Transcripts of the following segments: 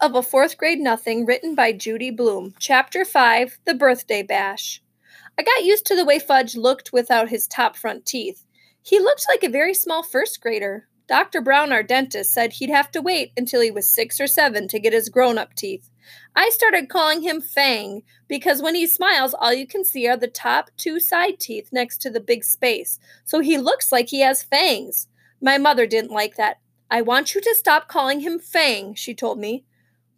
of a Fourth Grade Nothing written by Judy Blume. Chapter 5 The Birthday Bash. I got used to the way Fudge looked without his top front teeth. He looked like a very small first grader. Dr. Brown, our dentist, said he'd have to wait until he was six or seven to get his grown up teeth. I started calling him Fang because when he smiles, all you can see are the top two side teeth next to the big space, so he looks like he has fangs. My mother didn't like that. I want you to stop calling him Fang, she told me.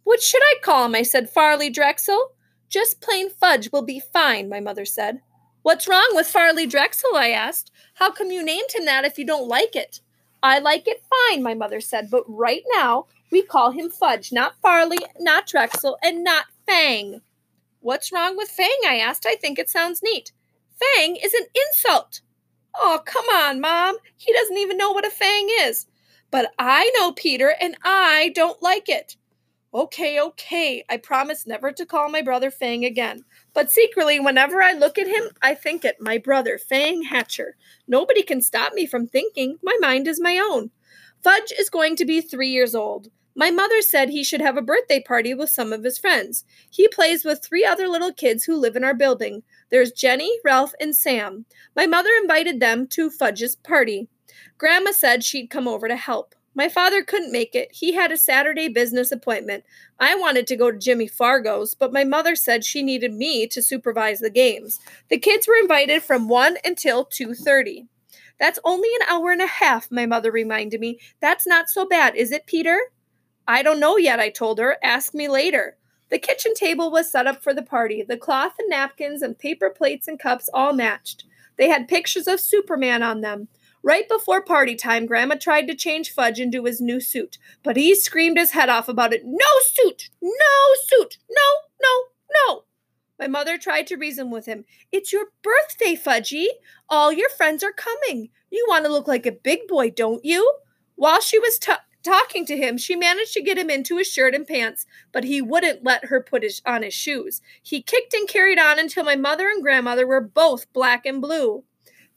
What should I call him? I said, Farley Drexel. Just plain Fudge will be fine, my mother said. What's wrong with Farley Drexel? I asked. How come you named him that if you don't like it? I like it fine, my mother said, but right now we call him Fudge, not Farley, not Drexel, and not Fang. What's wrong with Fang? I asked. I think it sounds neat. Fang is an insult. Oh, come on, Mom. He doesn't even know what a fang is. But I know Peter, and I don't like it. Okay, okay, I promise never to call my brother Fang again. But secretly, whenever I look at him, I think it my brother, Fang Hatcher. Nobody can stop me from thinking. My mind is my own. Fudge is going to be three years old. My mother said he should have a birthday party with some of his friends. He plays with three other little kids who live in our building. There's Jenny, Ralph, and Sam. My mother invited them to Fudge's party. Grandma said she'd come over to help. My father couldn't make it. He had a Saturday business appointment. I wanted to go to Jimmy Fargo's, but my mother said she needed me to supervise the games. The kids were invited from 1 until 2:30. That's only an hour and a half, my mother reminded me. That's not so bad, is it, Peter? I don't know yet, I told her. Ask me later. The kitchen table was set up for the party. The cloth and napkins and paper plates and cups all matched. They had pictures of Superman on them. Right before party time, Grandma tried to change Fudge into his new suit, but he screamed his head off about it. No suit! No suit! No, no, no! My mother tried to reason with him. It's your birthday, Fudgy. All your friends are coming. You want to look like a big boy, don't you? While she was t- talking to him, she managed to get him into his shirt and pants, but he wouldn't let her put his, on his shoes. He kicked and carried on until my mother and grandmother were both black and blue.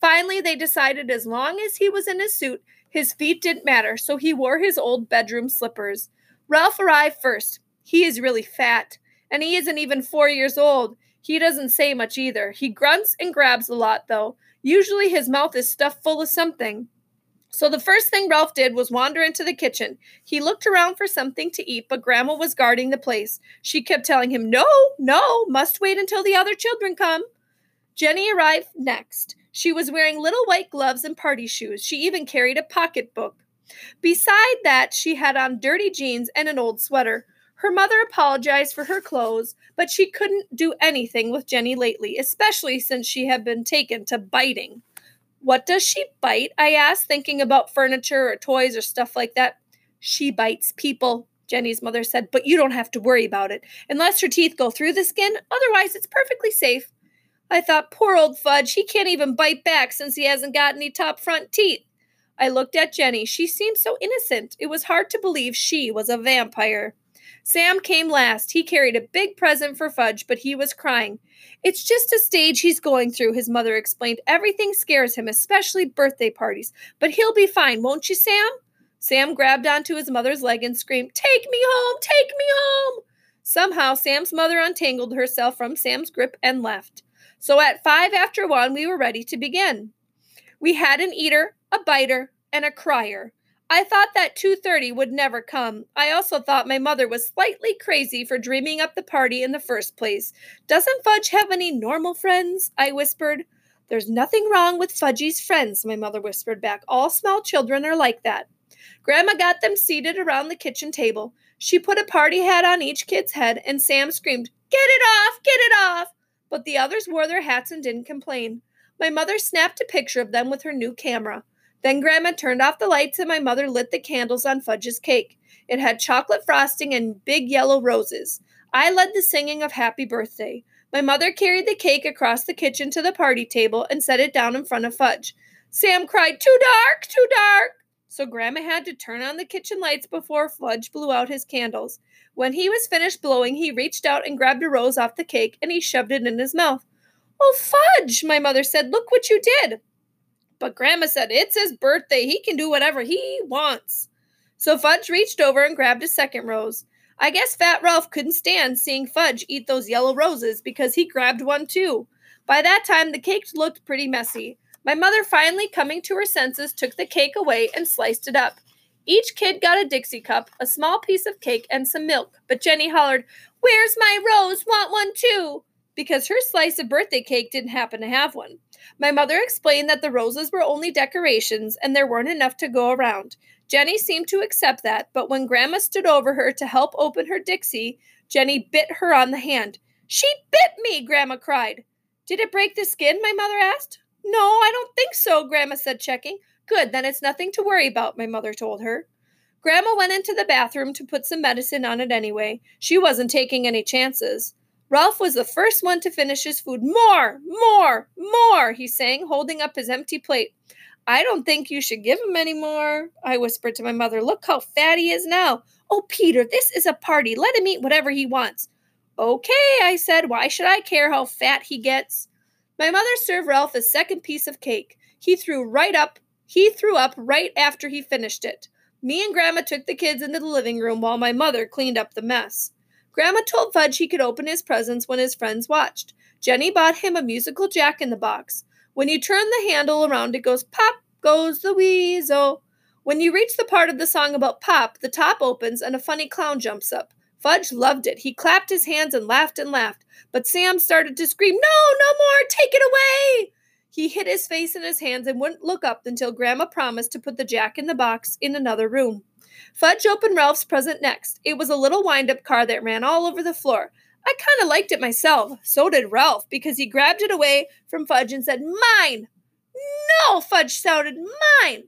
Finally, they decided as long as he was in his suit, his feet didn't matter, so he wore his old bedroom slippers. Ralph arrived first. He is really fat, and he isn't even four years old. He doesn't say much either. He grunts and grabs a lot, though. Usually his mouth is stuffed full of something. So the first thing Ralph did was wander into the kitchen. He looked around for something to eat, but Grandma was guarding the place. She kept telling him, No, no, must wait until the other children come. Jenny arrived next. She was wearing little white gloves and party shoes. She even carried a pocketbook. Beside that, she had on dirty jeans and an old sweater. Her mother apologized for her clothes, but she couldn't do anything with Jenny lately, especially since she had been taken to biting. What does she bite? I asked, thinking about furniture or toys or stuff like that. She bites people, Jenny's mother said, but you don't have to worry about it. Unless her teeth go through the skin, otherwise it's perfectly safe. I thought, poor old Fudge, he can't even bite back since he hasn't got any top front teeth. I looked at Jenny. She seemed so innocent. It was hard to believe she was a vampire. Sam came last. He carried a big present for Fudge, but he was crying. It's just a stage he's going through, his mother explained. Everything scares him, especially birthday parties. But he'll be fine, won't you, Sam? Sam grabbed onto his mother's leg and screamed, Take me home! Take me home! Somehow, Sam's mother untangled herself from Sam's grip and left. So at five after one, we were ready to begin. We had an eater, a biter, and a crier. I thought that 2:30 would never come. I also thought my mother was slightly crazy for dreaming up the party in the first place. Doesn't Fudge have any normal friends? I whispered. There's nothing wrong with Fudgy's friends, my mother whispered back. All small children are like that. Grandma got them seated around the kitchen table. She put a party hat on each kid's head, and Sam screamed, Get it off! Get it off! But the others wore their hats and didn't complain. My mother snapped a picture of them with her new camera. Then Grandma turned off the lights and my mother lit the candles on Fudge's cake. It had chocolate frosting and big yellow roses. I led the singing of Happy Birthday. My mother carried the cake across the kitchen to the party table and set it down in front of Fudge. Sam cried, Too dark, too dark. So Grandma had to turn on the kitchen lights before Fudge blew out his candles. When he was finished blowing, he reached out and grabbed a rose off the cake and he shoved it in his mouth. Oh, Fudge, my mother said, look what you did. But Grandma said, It's his birthday. He can do whatever he wants. So Fudge reached over and grabbed a second rose. I guess Fat Ralph couldn't stand seeing Fudge eat those yellow roses because he grabbed one too. By that time, the cake looked pretty messy. My mother, finally coming to her senses, took the cake away and sliced it up. Each kid got a Dixie cup, a small piece of cake, and some milk, but Jenny hollered, Where's my rose? Want one too? Because her slice of birthday cake didn't happen to have one. My mother explained that the roses were only decorations and there weren't enough to go around. Jenny seemed to accept that, but when Grandma stood over her to help open her Dixie, Jenny bit her on the hand. She bit me, Grandma cried. Did it break the skin? My mother asked. No, I don't think so, Grandma said, checking. Good, then it's nothing to worry about, my mother told her. Grandma went into the bathroom to put some medicine on it anyway. She wasn't taking any chances. Ralph was the first one to finish his food. More, more, more, he sang, holding up his empty plate. I don't think you should give him any more, I whispered to my mother. Look how fat he is now. Oh, Peter, this is a party. Let him eat whatever he wants. Okay, I said. Why should I care how fat he gets? My mother served Ralph a second piece of cake. He threw right up. He threw up right after he finished it. Me and Grandma took the kids into the living room while my mother cleaned up the mess. Grandma told Fudge he could open his presents when his friends watched. Jenny bought him a musical jack in the box. When you turn the handle around, it goes pop goes the weasel. When you reach the part of the song about pop, the top opens and a funny clown jumps up. Fudge loved it. He clapped his hands and laughed and laughed. But Sam started to scream, No, no more! Take it away! He hid his face in his hands and wouldn't look up until Grandma promised to put the jack in the box in another room. Fudge opened Ralph's present next. It was a little wind up car that ran all over the floor. I kind of liked it myself. So did Ralph, because he grabbed it away from Fudge and said, Mine! No! Fudge shouted, Mine!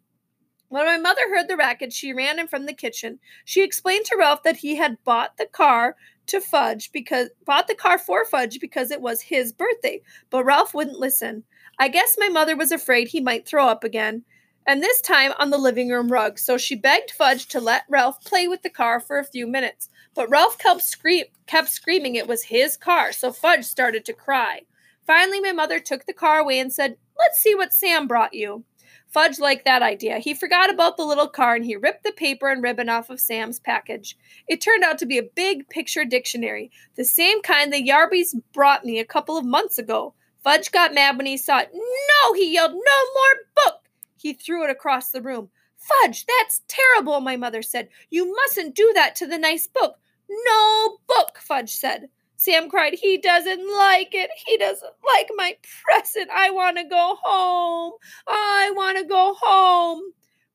When my mother heard the racket, she ran in from the kitchen. She explained to Ralph that he had bought the car to Fudge because bought the car for Fudge because it was his birthday, but Ralph wouldn't listen. I guess my mother was afraid he might throw up again, and this time on the living room rug, so she begged Fudge to let Ralph play with the car for a few minutes. But Ralph kept, scream- kept screaming it was his car, so Fudge started to cry. Finally, my mother took the car away and said, Let's see what Sam brought you. Fudge liked that idea. He forgot about the little car and he ripped the paper and ribbon off of Sam's package. It turned out to be a big picture dictionary, the same kind the Yarbys brought me a couple of months ago. Fudge got mad when he saw it. No, he yelled, no more book! He threw it across the room. Fudge, that's terrible, my mother said. You mustn't do that to the nice book. No book, Fudge said. Sam cried, He doesn't like it. He doesn't like my present. I want to go home. I want to go home.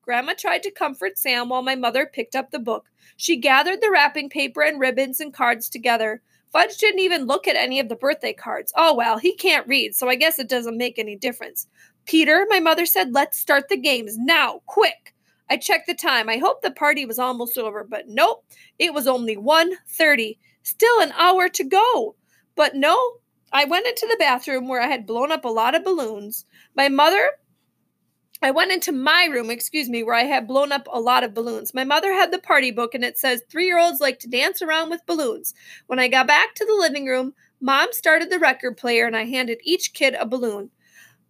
Grandma tried to comfort Sam while my mother picked up the book. She gathered the wrapping paper and ribbons and cards together. Fudge didn't even look at any of the birthday cards. Oh well, he can't read, so I guess it doesn't make any difference. Peter, my mother said, let's start the games now, quick. I checked the time. I hoped the party was almost over, but nope, it was only 1:30. Still an hour to go. But no, I went into the bathroom where I had blown up a lot of balloons. My mother I went into my room, excuse me, where I had blown up a lot of balloons. My mother had the party book and it says three year olds like to dance around with balloons. When I got back to the living room, mom started the record player and I handed each kid a balloon.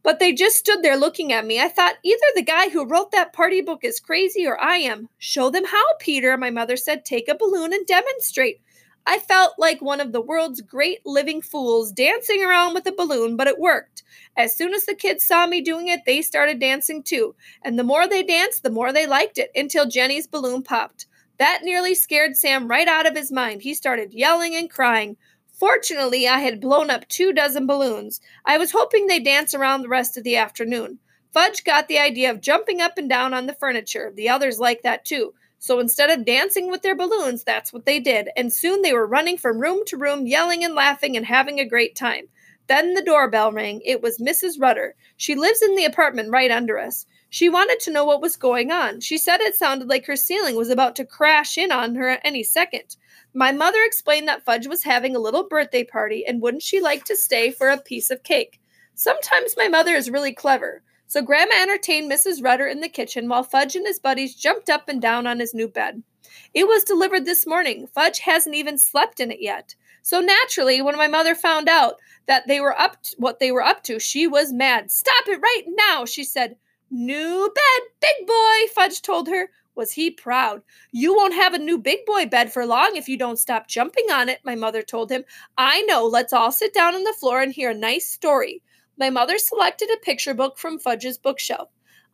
But they just stood there looking at me. I thought either the guy who wrote that party book is crazy or I am. Show them how, Peter, my mother said. Take a balloon and demonstrate. I felt like one of the world's great living fools dancing around with a balloon, but it worked. As soon as the kids saw me doing it, they started dancing too. And the more they danced, the more they liked it until Jenny's balloon popped. That nearly scared Sam right out of his mind. He started yelling and crying. Fortunately, I had blown up two dozen balloons. I was hoping they'd dance around the rest of the afternoon. Fudge got the idea of jumping up and down on the furniture. The others liked that too. So instead of dancing with their balloons, that's what they did. And soon they were running from room to room, yelling and laughing and having a great time. Then the doorbell rang. It was Mrs. Rudder. She lives in the apartment right under us. She wanted to know what was going on. She said it sounded like her ceiling was about to crash in on her at any second. My mother explained that Fudge was having a little birthday party and wouldn't she like to stay for a piece of cake? Sometimes my mother is really clever. So Grandma entertained Mrs. Rudder in the kitchen while Fudge and his buddies jumped up and down on his new bed. It was delivered this morning. Fudge hasn't even slept in it yet. So naturally, when my mother found out that they were up to, what they were up to, she was mad. "Stop it right now," she said. "New bed, big boy," Fudge told her. Was he proud? You won't have a new big boy bed for long if you don't stop jumping on it, my mother told him. I know. Let's all sit down on the floor and hear a nice story. My mother selected a picture book from Fudge's bookshelf.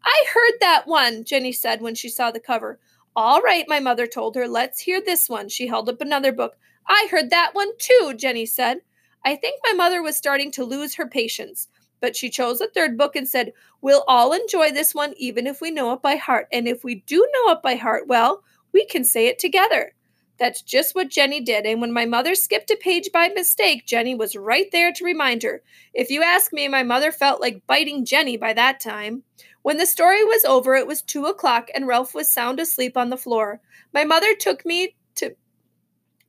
I heard that one, Jenny said when she saw the cover. All right, my mother told her. Let's hear this one. She held up another book. I heard that one too, Jenny said. I think my mother was starting to lose her patience, but she chose a third book and said, We'll all enjoy this one even if we know it by heart. And if we do know it by heart, well, we can say it together. That's just what Jenny did. And when my mother skipped a page by mistake, Jenny was right there to remind her. If you ask me, my mother felt like biting Jenny by that time. When the story was over, it was two o'clock and Ralph was sound asleep on the floor. My mother took me to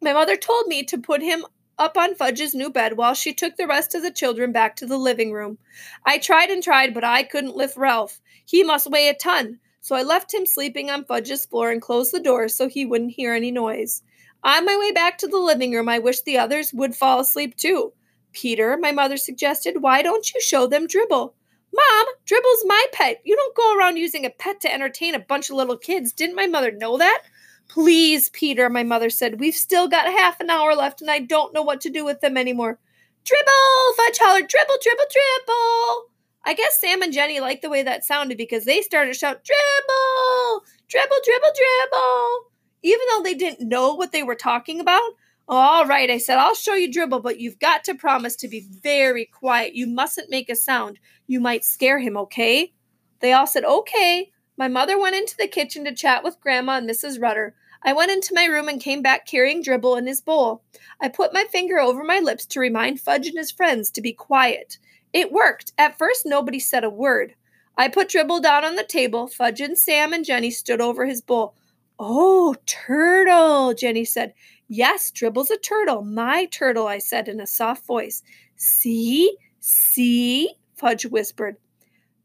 my mother told me to put him up on Fudge's new bed while she took the rest of the children back to the living room. I tried and tried, but I couldn't lift Ralph. He must weigh a ton, so I left him sleeping on Fudge's floor and closed the door so he wouldn't hear any noise. On my way back to the living room, I wished the others would fall asleep too. Peter, my mother suggested, why don't you show them Dribble? Mom, Dribble's my pet. You don't go around using a pet to entertain a bunch of little kids. Didn't my mother know that? Please, Peter, my mother said. We've still got half an hour left and I don't know what to do with them anymore. Dribble! Fudge hollered, dribble, dribble, dribble! I guess Sam and Jenny liked the way that sounded because they started to shout, dribble! Dribble, dribble, dribble! Even though they didn't know what they were talking about, all right, I said, I'll show you dribble, but you've got to promise to be very quiet. You mustn't make a sound. You might scare him, okay? They all said, okay. My mother went into the kitchen to chat with Grandma and Mrs. Rudder. I went into my room and came back carrying Dribble in his bowl. I put my finger over my lips to remind Fudge and his friends to be quiet. It worked. At first, nobody said a word. I put Dribble down on the table. Fudge and Sam and Jenny stood over his bowl. Oh, turtle, Jenny said. Yes, Dribble's a turtle. My turtle, I said in a soft voice. See? See? Fudge whispered.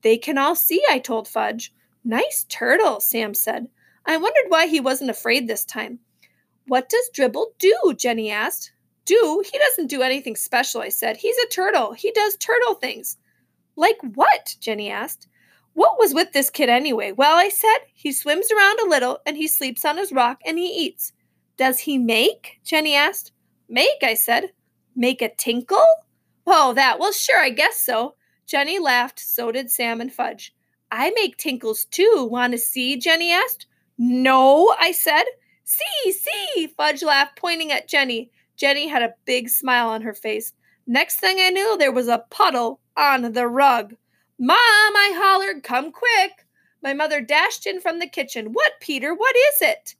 They can all see, I told Fudge. Nice turtle, Sam said. I wondered why he wasn't afraid this time. What does Dribble do? Jenny asked. Do? He doesn't do anything special, I said. He's a turtle. He does turtle things. Like what? Jenny asked. What was with this kid anyway? Well, I said, he swims around a little and he sleeps on his rock and he eats. Does he make? Jenny asked. Make, I said. Make a tinkle? Oh, that. Well, sure, I guess so. Jenny laughed. So did Sam and Fudge. I make tinkles too. Want to see? Jenny asked. No, I said. See, see, Fudge laughed, pointing at Jenny. Jenny had a big smile on her face. Next thing I knew, there was a puddle on the rug. Mom, I hollered, come quick. My mother dashed in from the kitchen. What, Peter? What is it?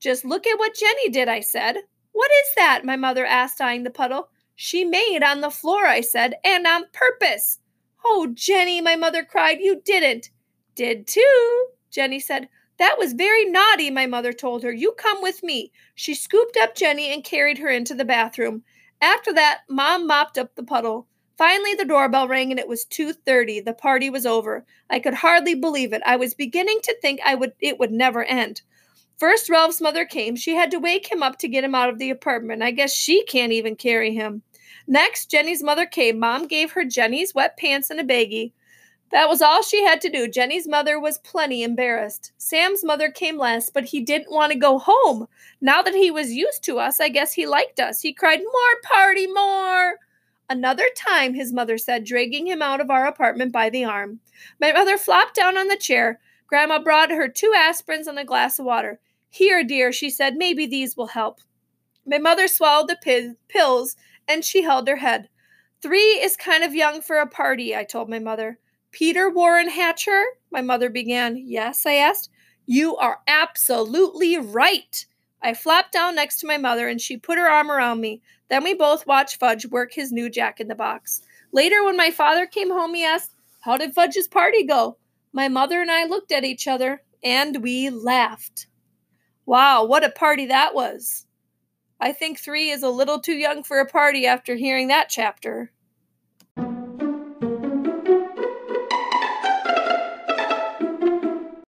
Just look at what Jenny did, I said. What is that? My mother asked, eyeing the puddle. She made on the floor, I said, and on purpose. Oh, Jenny, my mother cried, you didn't. Did too, Jenny said. That was very naughty, my mother told her. You come with me. She scooped up Jenny and carried her into the bathroom. After that, Mom mopped up the puddle. Finally, the doorbell rang and it was 2:30. The party was over. I could hardly believe it. I was beginning to think I would it would never end. First, Ralph's mother came. She had to wake him up to get him out of the apartment. I guess she can't even carry him. Next, Jenny's mother came. Mom gave her Jenny's wet pants and a baggie. That was all she had to do. Jenny's mother was plenty embarrassed. Sam's mother came last, but he didn't want to go home. Now that he was used to us, I guess he liked us. He cried, More party, more! Another time, his mother said, dragging him out of our apartment by the arm. My mother flopped down on the chair. Grandma brought her two aspirins and a glass of water. Here, dear, she said, maybe these will help. My mother swallowed the p- pills and she held her head. Three is kind of young for a party, I told my mother. Peter Warren Hatcher? My mother began. Yes, I asked. You are absolutely right. I flopped down next to my mother and she put her arm around me. Then we both watched Fudge work his new jack in the box. Later, when my father came home, he asked, How did Fudge's party go? My mother and I looked at each other and we laughed. Wow, what a party that was! I think three is a little too young for a party after hearing that chapter.